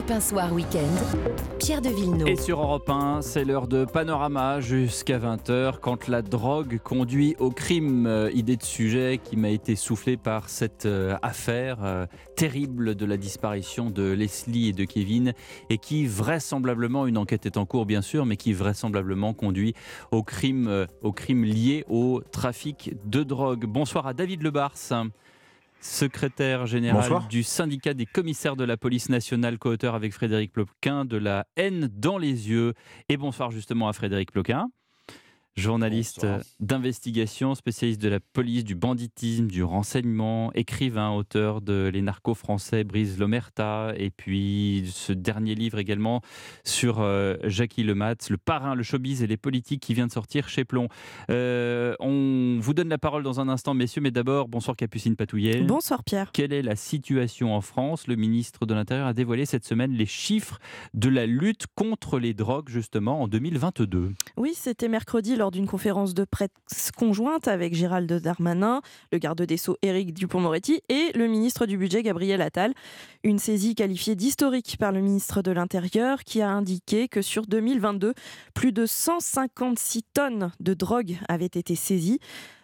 Europe 1 Soir Week-end, Pierre de Villeneuve. Et sur Europe 1, c'est l'heure de Panorama jusqu'à 20h quand la drogue conduit au crime. Euh, idée de sujet qui m'a été soufflée par cette euh, affaire euh, terrible de la disparition de Leslie et de Kevin et qui vraisemblablement, une enquête est en cours bien sûr, mais qui vraisemblablement conduit au crime, au crime lié au trafic de drogue. Bonsoir à David Lebars secrétaire général du syndicat des commissaires de la police nationale, co-auteur avec Frédéric Ploquin de La haine dans les yeux. Et bonsoir justement à Frédéric Ploquin journaliste d'investigation, spécialiste de la police, du banditisme, du renseignement, écrivain, auteur de Les narcos français, Brise Lomerta, et puis ce dernier livre également sur euh, Jackie Lemat, le parrain, le showbiz et les politiques qui vient de sortir chez Plomb. Euh, on vous donne la parole dans un instant, messieurs, mais d'abord, bonsoir Capucine Patouillet. Bonsoir Pierre. Quelle est la situation en France? Le ministre de l'Intérieur a dévoilé cette semaine les chiffres de la lutte contre les drogues, justement, en 2022. Oui, c'était mercredi lors d'une conférence de presse conjointe avec Gérald Darmanin, le garde des Sceaux Éric Dupont-Moretti et le ministre du Budget Gabriel Attal. Une saisie qualifiée d'historique par le ministre de l'Intérieur qui a indiqué que sur 2022, plus de 156 tonnes de drogue avaient été saisies.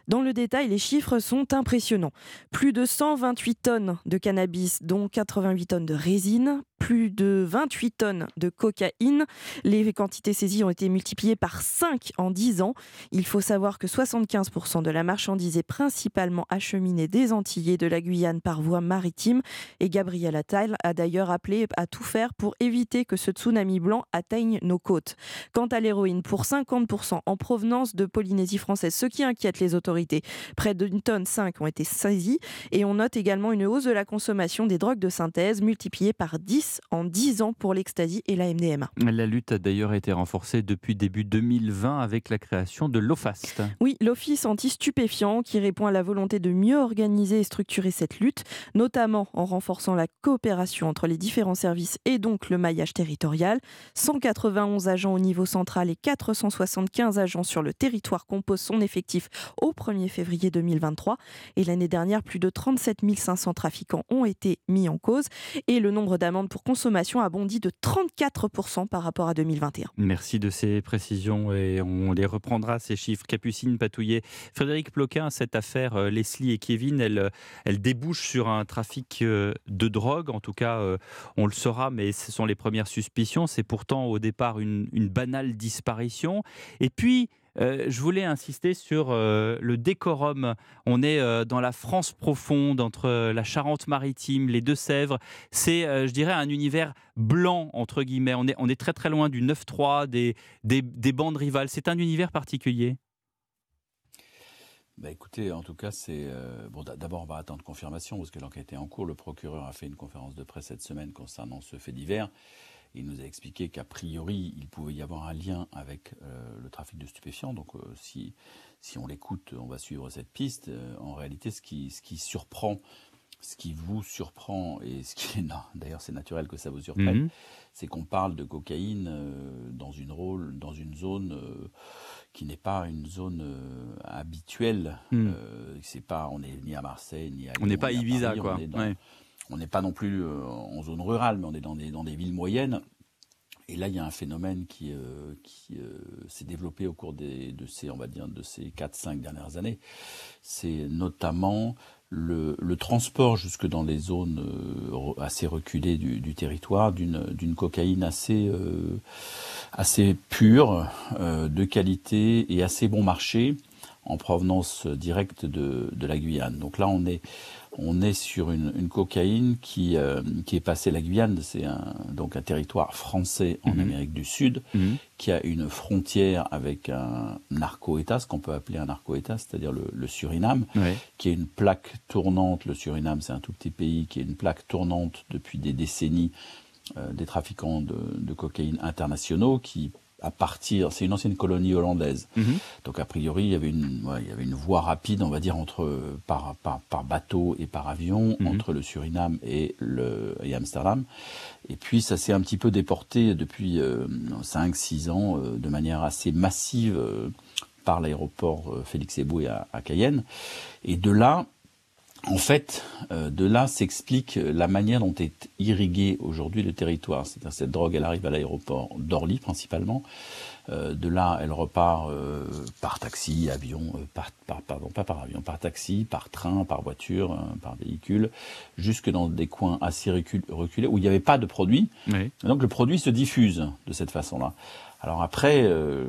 Dans le détail, les chiffres sont impressionnants. Plus de 128 tonnes de cannabis, dont 88 tonnes de résine, plus de 28 tonnes de cocaïne. Les quantités saisies ont été multipliées par 5 en 10 ans. Il faut savoir que 75% de la marchandise est principalement acheminée des Antillais de la Guyane par voie maritime. Et Gabriel Attal a d'ailleurs appelé à tout faire pour éviter que ce tsunami blanc atteigne nos côtes. Quant à l'héroïne, pour 50% en provenance de Polynésie française, ce qui inquiète les autorités. Près d'une tonne 5 ont été saisies et on note également une hausse de la consommation des drogues de synthèse multipliée par 10 en 10 ans pour l'ecstasy et la MDMA. La lutte a d'ailleurs été renforcée depuis début 2020 avec la création de l'OFAST. Oui, l'Office anti-stupéfiant qui répond à la volonté de mieux organiser et structurer cette lutte, notamment en renforçant la coopération entre les différents services et donc le maillage territorial. 191 agents au niveau central et 475 agents sur le territoire composent son effectif au 1er février 2023. Et l'année dernière, plus de 37 500 trafiquants ont été mis en cause et le nombre d'amendes consommation a bondi de 34% par rapport à 2021. Merci de ces précisions et on les reprendra, ces chiffres. Capucine Patouillet. Frédéric Ploquin, cette affaire euh, Leslie et Kevin, elle, euh, elle débouche sur un trafic euh, de drogue. En tout cas, on le saura, mais ce sont les premières suspicions. C'est pourtant au départ une, une banale disparition. Et puis, euh, je voulais insister sur euh, le décorum. On est euh, dans la France profonde, entre la Charente-Maritime, les Deux-Sèvres. C'est, je dirais, un univers blanc, entre guillemets. On est, très très loin du 9-3, des, des, des bandes rivales. C'est un univers particulier? Bah écoutez, en tout cas, c'est bon. D'abord, on va attendre confirmation parce que l'enquête est en cours. Le procureur a fait une conférence de presse cette semaine concernant ce fait divers. Il nous a expliqué qu'a priori, il pouvait y avoir un lien avec euh, le trafic de stupéfiants. Donc, euh, si, si on l'écoute, on va suivre cette piste. Euh, en réalité, ce qui, ce qui surprend, ce qui vous surprend, et ce qui est. D'ailleurs, c'est naturel que ça vous surprenne, mhm. c'est qu'on parle de cocaïne dans, une rôle, dans une zone qui n'est pas une zone habituelle. Mhm. c'est pas, on n'est ni à Marseille, ni à On n'est pas à Ibiza, quoi on n'est pas non plus euh, en zone rurale, mais on est dans des, dans des villes moyennes. Et là, il y a un phénomène qui, euh, qui euh, s'est développé au cours de ces, on va dire, de ces 4-5 dernières années. C'est notamment le, transport jusque dans les zones assez reculées du, du territoire d'une cocaïne assez, assez pure, de qualité et assez bon marché en provenance directe de, de la Guyane. Donc là, on est on est sur une, cocaïne qui, euh, qui est passée la Guyane, c'est un, donc un territoire français en mhm. Amérique du Sud, mhm. qui a une frontière avec un narco-État, ce qu'on peut appeler un narco-État, c'est-à-dire le, Suriname, qui est une plaque tournante. Le Suriname, c'est un tout petit pays qui est une plaque tournante depuis des décennies euh, des trafiquants de, de cocaïne internationaux qui à partir, c'est une ancienne colonie hollandaise. Mhm. Donc a priori, il y avait une, il y avait une voie rapide, on va dire, entre par, par, par bateau et par avion mhm. entre le Suriname et le et Amsterdam. Et puis ça s'est un petit peu déporté depuis 5-6 euh, ans euh, de manière assez massive euh, par l'aéroport Félix Eboué à, à, Cayenne. Et de là, en fait, euh, de là s'explique la manière dont est irrigué aujourd'hui le territoire. C'est-à-dire cette drogue, elle arrive à l'aéroport d'Orly principalement. Euh, de là, elle repart euh, par taxi, avion, par, pardon, pas par avion, par taxi, par train, par voiture, par véhicule, jusque dans des coins assez reculés où il n'y avait pas de produit. Donc le produit se diffuse de cette façon-là. Alors après, euh,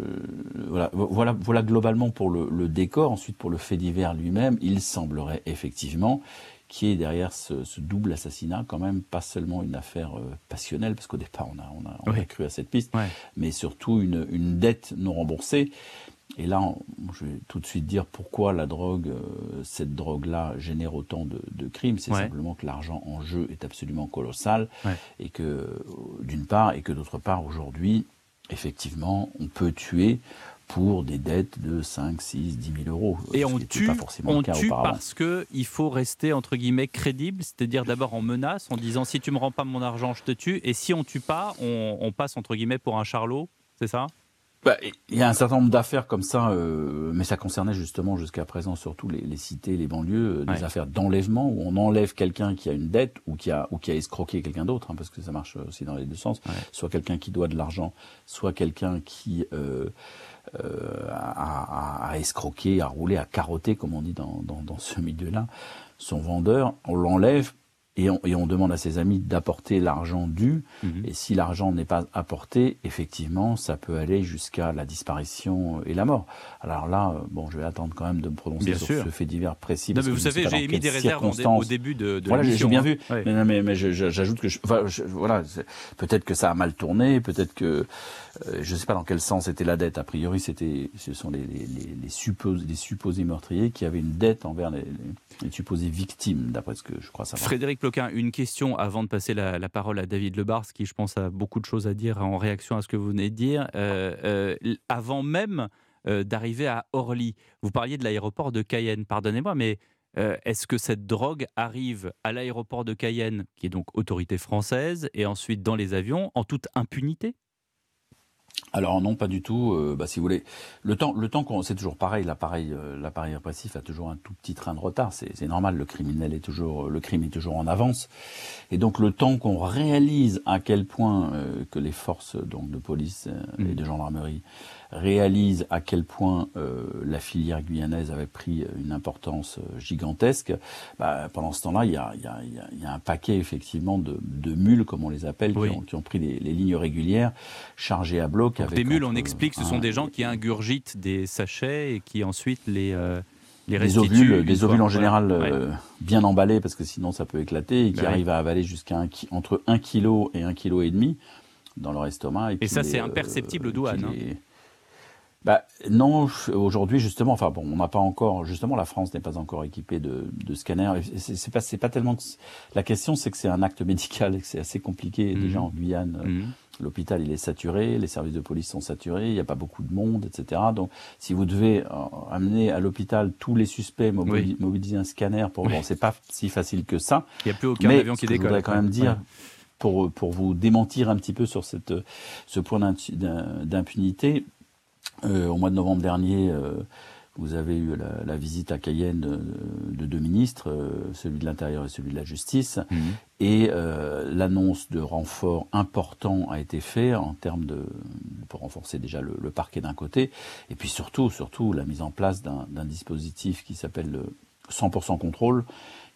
voilà, voilà, voilà, globalement pour le, décor. Ensuite, pour le fait divers lui-même, il semblerait effectivement qu'il y ait derrière ce, double assassinat quand même pas seulement une affaire euh, passionnelle, parce qu'au départ on a, on, a, on a, cru à cette piste, mais surtout une, une, dette non remboursée. Et là, je vais tout de suite dire pourquoi la drogue, euh, cette drogue-là génère autant de, de crimes. C'est simplement que l'argent en jeu est absolument colossal et que, d'une part, et que d'autre part, aujourd'hui, effectivement, on peut tuer pour des dettes de 5, 6, 10 000 euros. Et on tue, on tue parce qu'il faut rester, entre guillemets, crédible, c'est-à-dire d'abord en menace, en disant si tu me rends pas mon argent, je te tue, et si on tue pas, on, on passe, entre guillemets, pour un charlot, c'est ça? Bah, il y a un certain nombre d'affaires comme ça, euh, mais ça concernait justement jusqu'à présent surtout les, les, cités, les banlieues, euh, des affaires d'enlèvement où on enlève quelqu'un qui a une dette ou qui a ou qui a escroqué quelqu'un d'autre, hein, parce que ça marche aussi dans les deux sens. Soit quelqu'un qui doit de l'argent, soit quelqu'un qui euh, euh, a, a, escroqué, a roulé, a carotté, comme on dit dans, dans, dans ce milieu-là, son vendeur. On l'enlève et on, et on, demande à ses amis d'apporter l'argent dû. Mhm. Et si l'argent n'est pas apporté, effectivement, ça peut aller jusqu'à la disparition et la mort. Alors là, euh, bon, je vais attendre quand même de me prononcer sur ce fait divers précis. Non, mais vous savez, j'ai émis des réserves au début de, de Voilà, j'ai bien hein. vu. Mais, mais, mais j'ajoute que, je, enfin, voilà, peut-être que ça a mal tourné, peut-être que euh, je ne sais pas dans quel sens était la dette. A priori, c'était, ce sont les, les, les, supposés, les, supposés, meurtriers qui avaient une dette envers les, supposées victimes, d'après ce que je crois savoir. Frédéric Ploquin, une question avant de passer la, parole à David Lebars, qui je pense a beaucoup de choses à dire en réaction à ce que vous venez de dire. Euh, euh, avant même d'arriver à Orly, vous parliez de l'aéroport de Cayenne, pardonnez-moi, mais est-ce que cette drogue arrive à l'aéroport de Cayenne, qui est donc autorité française, et ensuite dans les avions, en toute impunité? Alors non, pas du tout. Euh, bah, si vous voulez, le temps, le temps qu'on, c'est toujours pareil. L'appareil, euh, l'appareil répressif a toujours un tout petit train de retard. C'est, normal. Le criminel est toujours, le crime est toujours en avance. Et donc le temps qu'on réalise à quel point euh, que les forces donc de police et mmh. de gendarmerie réalise à quel point euh, la filière guyanaise avait pris une importance euh, gigantesque, bah, pendant ce temps-là, il y a, y, a, y a, un paquet effectivement de, de, mules, comme on les appelle, qui, ont, qui, ont, pris les, les, lignes régulières chargées à bloc. Avec des mules, on explique, ce sont des gens qui ingurgitent des sachets et qui ensuite les... Euh, les des ovules, des ovules en général euh, bien emballés parce que sinon ça peut éclater et qui bah arrivent à avaler jusqu'à entre 1 kg et 1 kg et demi dans leur estomac. Et, et ça c'est imperceptible aux douanes. Hein bah, non, aujourd'hui justement, enfin bon, on n'a pas encore, justement, la France n'est pas encore équipée de, de scanners. C'est pas, c'est pas tellement. La question, c'est que c'est un acte médical et que c'est assez compliqué. Mhm. Déjà en Guyane, mhm. l'hôpital il est saturé, les services de police sont saturés, il n'y a pas beaucoup de monde, etc. Donc, si vous devez euh, amener à l'hôpital tous les suspects, mobiliser un scanner, pour bon, c'est pas si facile que ça. Il n'y a plus aucun avion qui décolle. Je voudrais quand même dire. Pour, pour vous démentir un petit peu sur cette, ce point d'impunité, euh, au mois de novembre dernier, euh, vous avez eu la, visite à Cayenne de, deux ministres, euh, celui de l'Intérieur et celui de la Justice, mhm. et l'annonce de renforts importants a été faite en termes de pour renforcer déjà le, parquet d'un côté, et puis surtout, surtout la mise en place d'un dispositif qui s'appelle le 100% contrôle,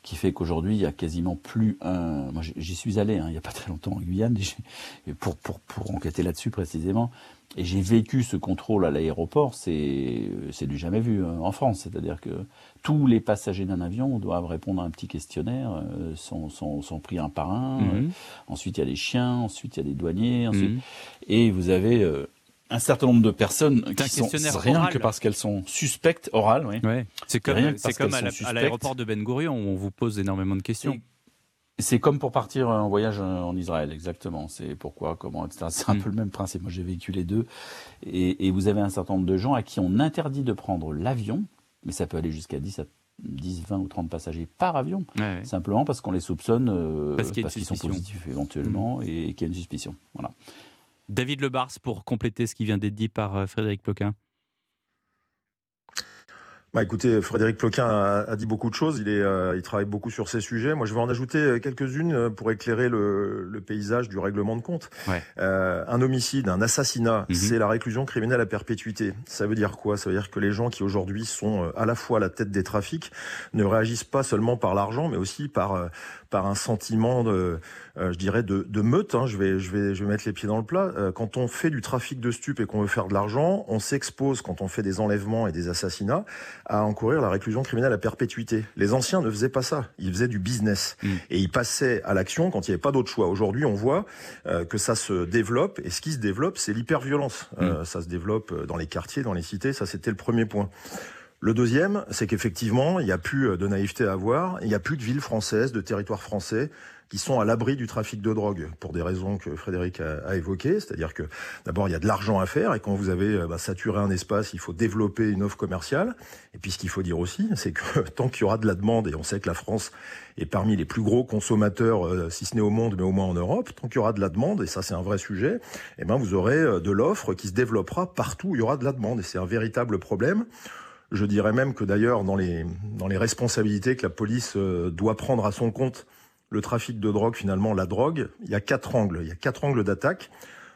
qui fait qu'aujourd'hui il y a quasiment plus un. Moi j'y suis allé, hein, il n'y a pas très longtemps en Guyane, pour pour pour enquêter là-dessus précisément. Et j'ai vécu ce contrôle à l'aéroport, c'est du jamais vu hein, en France. C'est-à-dire que tous les passagers d'un avion doivent répondre à un petit questionnaire, euh, sont, sont, sont, pris un par un. Mhm. Euh, ensuite, il y a les chiens, ensuite, il y a des douaniers. Ensuite, mhm. Et vous avez euh, un certain nombre de personnes qui sont rien que parce qu'elles sont suspectes orales. Oui. Ouais. C'est comme, comme à l'aéroport de Ben Gurion où on vous pose énormément de questions. C'est comme pour partir en voyage en Israël, exactement. C'est pourquoi, comment, etc. C'est un mm. peu le même principe. Moi, j'ai vécu les deux. Et, et, vous avez un certain nombre de gens à qui on interdit de prendre l'avion, mais ça peut aller jusqu'à 10 10, 20 ou 30 passagers par avion, simplement parce qu'on les soupçonne, euh, parce qu'ils sont positifs éventuellement mm. et, qu'il y a une suspicion. Voilà. David Lebars, pour compléter ce qui vient d'être dit par euh, Frédéric Ploquin. Bah écoutez, Frédéric Ploquin a, dit beaucoup de choses. Il, est, euh, il travaille beaucoup sur ces sujets. Moi, je vais en ajouter euh, quelques-unes pour éclairer le, le, paysage du règlement de compte. Ouais. Euh, un homicide, un assassinat, mhm. c'est la réclusion criminelle à perpétuité. Ça veut dire quoi? Ça veut dire que les gens qui aujourd'hui sont à la fois à la tête des trafics ne réagissent pas seulement par l'argent, mais aussi par par un sentiment de, je dirais, de, de meute. Hein. Je vais, je vais, je vais mettre les pieds dans le plat. quand on fait du trafic de stupes et qu'on veut faire de l'argent, on s'expose quand on fait des enlèvements et des assassinats à encourir la réclusion criminelle à perpétuité. Les anciens ne faisaient pas ça. Ils faisaient du business. Mm. Et ils passaient à l'action quand il n'y avait pas d'autre choix. Aujourd'hui, on voit euh, que ça se développe. Et ce qui se développe, c'est l'hyperviolence. Euh, mm. ça se développe euh, dans les quartiers, dans les cités. Ça, c'était le premier point. Le deuxième, c'est qu'effectivement, il n'y a plus de naïveté à avoir, il n'y a plus de villes françaises, de territoires français qui sont à l'abri du trafic de drogue pour des raisons que Frédéric a, évoquées. C'est-à-dire que d'abord il y a de l'argent à faire et quand vous avez euh, bah, saturé un espace, il faut développer une offre commerciale. Et puis ce qu'il faut dire aussi, c'est que tant qu'il y aura de la demande et on sait que la France est parmi les plus gros consommateurs, euh, si ce n'est au monde, mais au moins en Europe, tant qu'il y aura de la demande et ça c'est un vrai sujet, eh ben vous aurez euh, de l'offre qui se développera partout où il y aura de la demande et c'est un véritable problème. Je dirais même que d'ailleurs, dans les, dans les responsabilités que la police doit prendre à son compte le trafic de drogue, finalement, la drogue, il y a quatre angles. Il y a quatre angles d'attaque.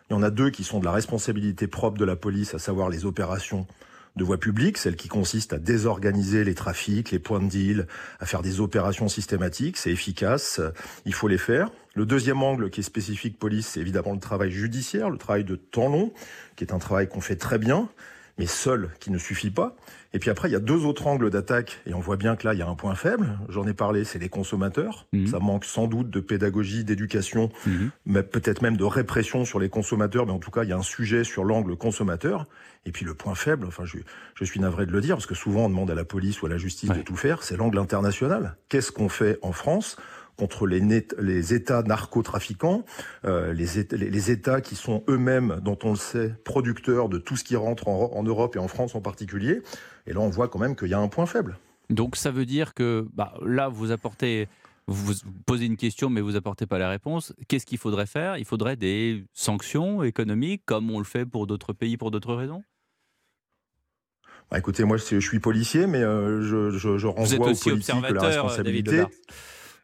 Il y en a deux qui sont de la responsabilité propre de la police, à savoir les opérations de voie publique, celles qui consistent à désorganiser les trafics, les points de deal, à faire des opérations systématiques. C'est efficace, il faut les faire. Le deuxième angle qui est spécifique police, c'est évidemment le travail judiciaire, le travail de temps long, qui est un travail qu'on fait très bien, mais seul qui ne suffit pas. Et puis après, il y a deux autres angles d'attaque, et on voit bien que là, il y a un point faible. J'en ai parlé, c'est les consommateurs. Mhm. Ça manque sans doute de pédagogie, d'éducation, mhm. mais peut-être même de répression sur les consommateurs. Mais en tout cas, il y a un sujet sur l'angle consommateur. Et puis le point faible, enfin, je, je suis navré de le dire, parce que souvent on demande à la police ou à la justice de tout faire, c'est l'angle international. Qu'est-ce qu'on fait en France contre les, les États narcotrafiquants, euh, les, États, les, États qui sont eux-mêmes, dont on le sait, producteurs de tout ce qui rentre en, en Europe et en France en particulier. Et là, on voit quand même qu'il y a un point faible. Donc ça veut dire que bah, là, vous apportez, vous posez une question, mais vous apportez pas la réponse. Qu'est-ce qu'il faudrait faire? Il faudrait des sanctions économiques, comme on le fait pour d'autres pays pour d'autres raisons? Bah, écoutez, moi je suis policier, mais euh, je, je, je, renvoie aux politiques la responsabilité.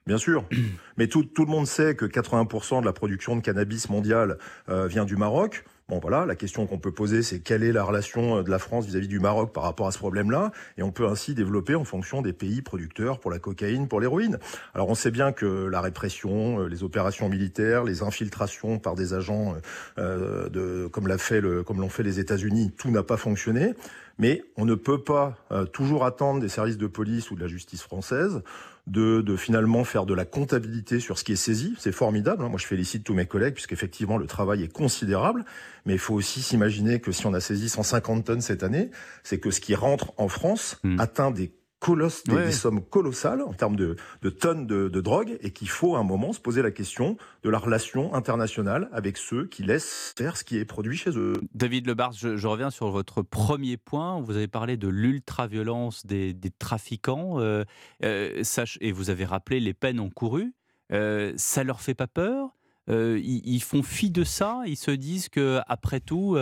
Bien sûr, mais tout, tout, le monde sait que 80% de la production de cannabis mondiale euh, vient du Maroc. Bon voilà, la question qu'on peut poser, c'est quelle est la relation euh, de la France vis-à-vis du Maroc par rapport à ce problème-là? Et on peut ainsi développer en fonction des pays producteurs pour la cocaïne, pour l'héroïne. Alors on sait bien que la répression, euh, les opérations militaires, les infiltrations par des agents, euh, comme l'ont fait les États-Unis, tout n'a pas fonctionné. Mais on ne peut pas toujours attendre des services de police ou de la justice française de, de, finalement faire de la comptabilité sur ce qui est saisi. C'est formidable. Hein. Moi, je félicite tous mes collègues puisqu'effectivement, le travail est considérable. Mais il faut aussi s'imaginer que si on a saisi 150 tonnes cette année, c'est que ce qui rentre en France hmm. atteint des colosse, des, sommes colossales en termes de, tonnes de, drogue et qu'il faut à un moment se poser la question de la relation internationale avec ceux qui laissent faire ce qui est produit chez eux. David Lebars, je, je reviens sur votre premier point. Vous avez parlé de l'ultra-violence des, trafiquants euh, euh, et vous avez rappelé les peines encourues. Euh, ça leur fait pas peur? Euh, ils, ils, font fi de ça? Ils se disent que après tout,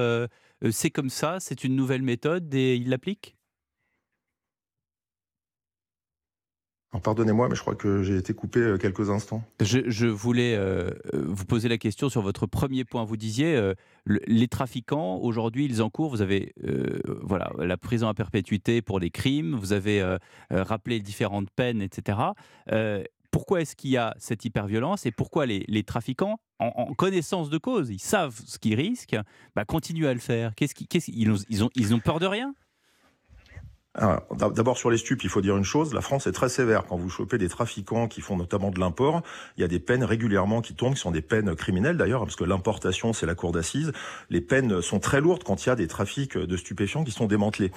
c'est comme ça, c'est une nouvelle méthode et ils l'appliquent? Pardonnez-moi, mais je crois que j'ai été coupé euh, quelques instants. Je, voulais euh, vous poser la question sur votre premier point. Vous disiez, euh, les trafiquants, aujourd'hui, ils encourent, vous avez voilà, la prison à perpétuité pour les crimes, vous avez rappelé différentes peines, etc. pourquoi est-ce qu'il y a cette hyperviolence et pourquoi les, trafiquants, en, connaissance de cause, ils savent ce qu'ils risquent, bah, continuent à le faire? Qu'est-ce ils, ils, ont, ils ont peur de rien? D'abord sur les stupes, il faut dire une chose, la France est très sévère. Quand vous chopez des trafiquants qui font notamment de l'import, il y a des peines régulièrement qui tombent, qui sont des peines criminelles d'ailleurs, parce que l'importation c'est la cour d'assises. Les peines sont très lourdes quand il y a des trafics de stupéfiants qui sont démantelés.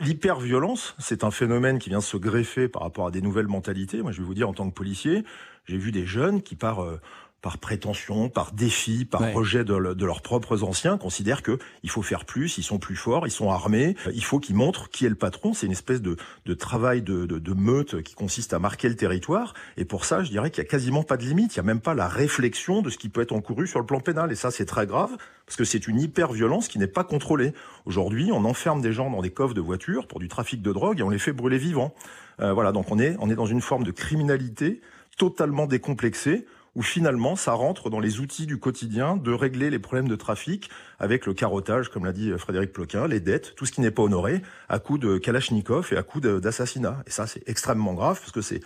L'hyperviolence, c'est un phénomène qui vient se greffer par rapport à des nouvelles mentalités. Moi je vais vous dire en tant que policier, j'ai vu des jeunes qui par... Euh, par prétention, par défi, par rejet de, leurs propres anciens, considèrent que il faut faire plus, ils sont plus forts, ils sont armés, il faut qu'ils montrent qui est le patron. C'est une espèce de, travail de, de, meute qui consiste à marquer le territoire. Et pour ça, je dirais qu'il y a quasiment pas de limite. Il y a même pas la réflexion de ce qui peut être encouru sur le plan pénal. Et ça, c'est très grave parce que c'est une hyper-violence qui n'est pas contrôlée. Aujourd'hui, on enferme des gens dans des coffres de voitures pour du trafic de drogue et on les fait brûler vivants. Euh, voilà, donc on est, on est dans une forme de criminalité totalement décomplexée où finalement ça rentre dans les outils du quotidien de régler les problèmes de trafic avec le carottage, comme l'a dit Frédéric Ploquin, les dettes, tout ce qui n'est pas honoré, à coup de Kalachnikov et à coup d'assassinat. Et ça, c'est extrêmement grave parce que c'est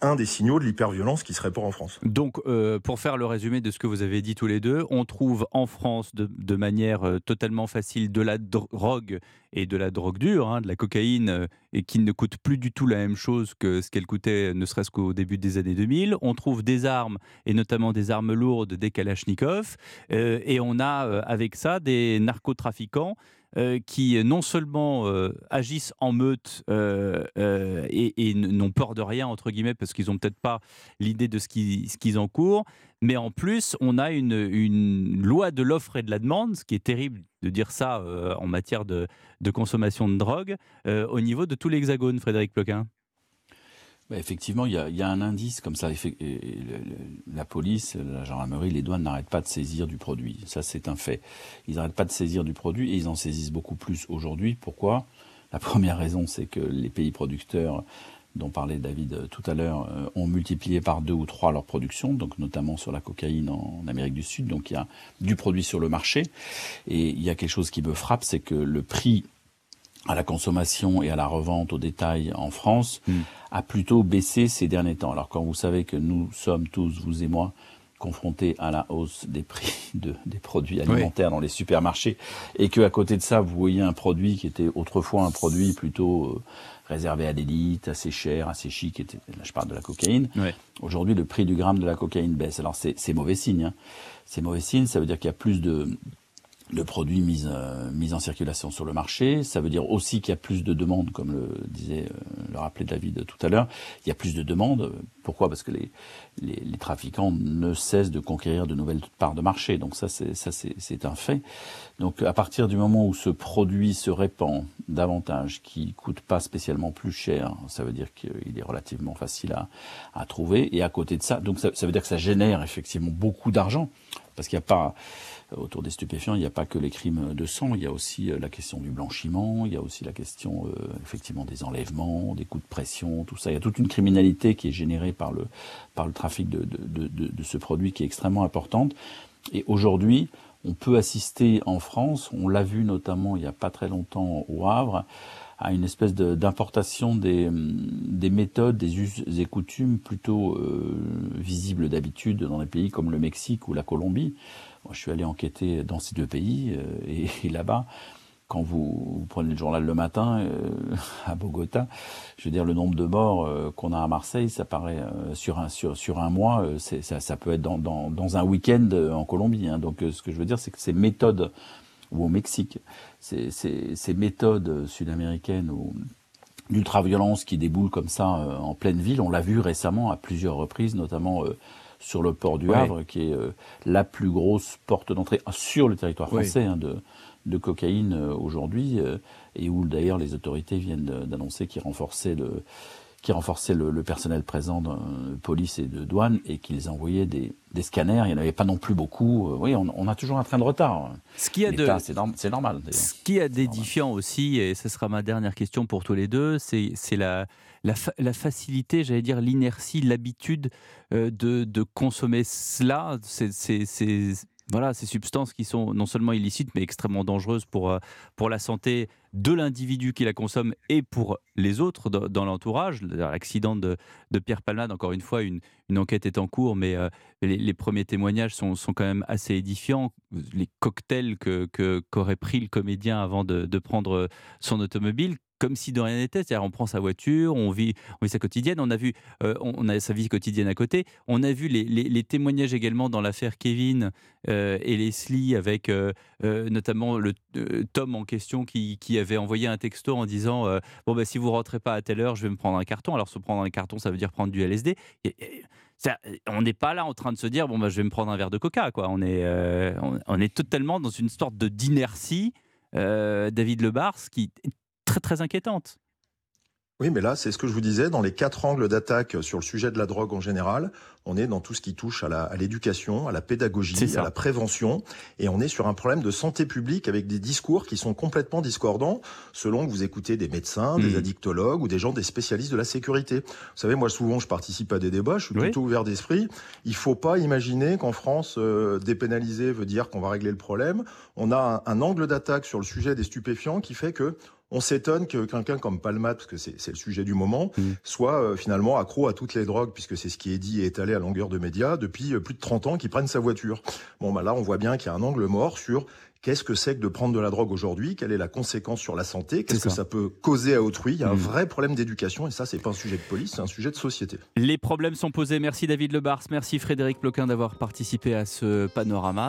un des signaux de l'hyperviolence qui se répand en France. Donc, euh, pour faire le résumé de ce que vous avez dit tous les deux, on trouve en France de, manière euh, totalement facile de la drogue et de la drogue dure, hein, de la cocaïne, euh, et qui ne coûte plus du tout la même chose que ce qu'elle coûtait ne serait-ce qu'au début des années 2000. On trouve des armes, et notamment des armes lourdes, des Kalachnikov, et on a avec ça des narcotrafiquants euh, qui non seulement euh, agissent en meute euh, et, n'ont peur de rien, entre guillemets, parce qu'ils n'ont peut-être pas l'idée de ce qu'ils encourent, mais en plus, on a une, une loi de l'offre et de la demande, ce qui est terrible de dire ça en matière de, de, consommation de drogue, au niveau de tout l'Hexagone, Frédéric Ploquin. Bah, effectivement, il y, a, un indice comme ça. la police, la gendarmerie, les douanes n'arrêtent pas de saisir du produit. Ça, c'est un fait. Ils n'arrêtent pas de saisir du produit et ils en saisissent beaucoup plus aujourd'hui. Pourquoi? La première raison, c'est que les pays producteurs dont parlait David tout à l'heure, euh, ont multiplié par deux ou trois leur production, donc notamment sur la cocaïne en Amérique du Sud. Donc il y a du produit sur le marché. Et il y a quelque chose qui me frappe, c'est que le prix à la consommation et à la revente au détail en France hmm. a plutôt baissé ces derniers temps. Alors quand vous savez que nous sommes tous, vous et moi, confrontés à la hausse des prix de, des produits alimentaires dans les supermarchés et que à côté de ça, vous voyez un produit qui était autrefois un produit plutôt euh, réservé à l'élite, assez cher, assez chic, était, là je parle de la cocaïne. Aujourd'hui, le prix du gramme de la cocaïne baisse. Alors c'est mauvais signe. Hein. C'est mauvais signe, ça veut dire qu'il y a plus de, le produit mis, euh, mis en circulation sur le marché. Ça veut dire aussi qu'il y a plus de demandes, comme le disait, euh, le rappelait David tout à l'heure. Il y a plus de demandes. Pourquoi? Parce que les, les, les, trafiquants ne cessent de conquérir de nouvelles parts de marché. Donc ça, c'est ça, c'est un fait. Donc à partir du moment où ce produit se répand davantage, qui coûte pas spécialement plus cher, ça veut dire qu'il est relativement facile à, à trouver. Et à côté de ça, donc ça, ça veut dire que ça génère effectivement beaucoup d'argent, parce qu'il n'y a pas autour des stupéfiants, il n'y a pas que les crimes de sang, il y a aussi euh, la question du blanchiment, il y a aussi la question euh, effectivement des enlèvements, des coups de pression, tout ça. Il y a toute une criminalité qui est générée par le, par le trafic de, de, de, de ce produit qui est extrêmement importante. Et aujourd'hui, on peut assister en France, on l'a vu notamment il n'y a pas très longtemps au Havre, à une espèce d'importation des, des méthodes, des us et coutumes plutôt euh, visibles d'habitude dans des pays comme le Mexique ou la Colombie, moi, je suis allé enquêter dans ces deux pays euh, et, là-bas, quand vous, prenez le journal le matin euh, à Bogota, je veux dire le nombre de morts euh, qu'on a à Marseille, ça paraît sur un sur sur un mois, ça, ça peut être dans dans, dans un week-end en Colombie. Hein. Donc ce que je veux dire, c'est que ces méthodes ou au Mexique, ces, ces, ces méthodes sud-américaines ou d'ultra-violence qui déboulent comme ça en pleine ville, on l'a vu récemment à plusieurs reprises, notamment sur le port du Havre, qui est euh, la plus grosse porte d'entrée sur le territoire français hein, de, de, cocaïne euh, aujourd'hui, euh, et où d'ailleurs les autorités viennent d'annoncer qu'ils renforçaient le qui renforçaient le, personnel présent de police et de douane et qu'ils envoyaient des, des, scanners. Il n'y en avait pas non plus beaucoup. Oui, on, a toujours un train de retard. Ce qui a de, c'est normal. Ce qui est d'édifiant aussi, et ce sera ma dernière question pour tous les deux, c'est la, la, facilité, j'allais dire l'inertie, l'habitude euh, de, de, consommer cela. C'est voilà, ces substances qui sont non seulement illicites, mais extrêmement dangereuses pour, euh, pour la santé de l'individu qui la consomme et pour les autres dans, l'entourage. L'accident de, Pierre Palmade, encore une fois, une, enquête est en cours, mais euh, les, premiers témoignages sont, quand même assez édifiants. Les cocktails qu'aurait que, pris le comédien avant de, prendre son automobile, comme si de rien n'était. C'est-à-dire, on prend sa voiture, on vit, sa quotidienne, on a vu, euh, on a sa vie quotidienne à côté. On a vu les, témoignages également dans l'affaire Kevin euh, et Leslie, avec euh, notamment le Tom en question qui, qui, avait envoyé un texto en disant Bon, bah, si vous rentrez pas à telle heure, je vais me prendre un carton. Alors, se prendre un carton, ça veut dire prendre du LSD. on n'est pas là en train de se dire Bon, bah, je vais me prendre un verre de coca. Quoi. On, est, on, est totalement dans une sorte d'inertie, David Lebars, qui est très, très inquiétante. Oui, mais là, c'est ce que je vous disais, dans les quatre angles d'attaque sur le sujet de la drogue en général, on est dans tout ce qui touche à l'éducation, à, la pédagogie, à la prévention, et on est sur un problème de santé publique avec des discours qui sont complètement discordants selon que vous écoutez des médecins, des mmh. addictologues ou des gens, des spécialistes de la sécurité. Vous savez, moi, souvent, je participe à des débats, je suis plutôt ouvert d'esprit. Il faut pas imaginer qu'en France, euh, dépénaliser veut dire qu'on va régler le problème. On a un, un angle d'attaque sur le sujet des stupéfiants qui fait que on s'étonne que quelqu'un comme Palmat, parce que c'est le sujet du moment, mm. soit euh, finalement accro à toutes les drogues, puisque c'est ce qui est dit et étalé à longueur de médias depuis euh, plus de 30 ans, qui prennent sa voiture. Bon, bah là, on voit bien qu'il y a un angle mort sur Qu'est-ce que c'est que de prendre de la drogue aujourd'hui Quelle est la conséquence sur la santé Qu'est-ce que ça. peut causer à autrui Il y a un mm. vrai problème d'éducation et ça, c'est pas un sujet de police, c'est un sujet de société. Les problèmes sont posés. Merci David Lebars, merci Frédéric Ploquin d'avoir participé à ce panorama.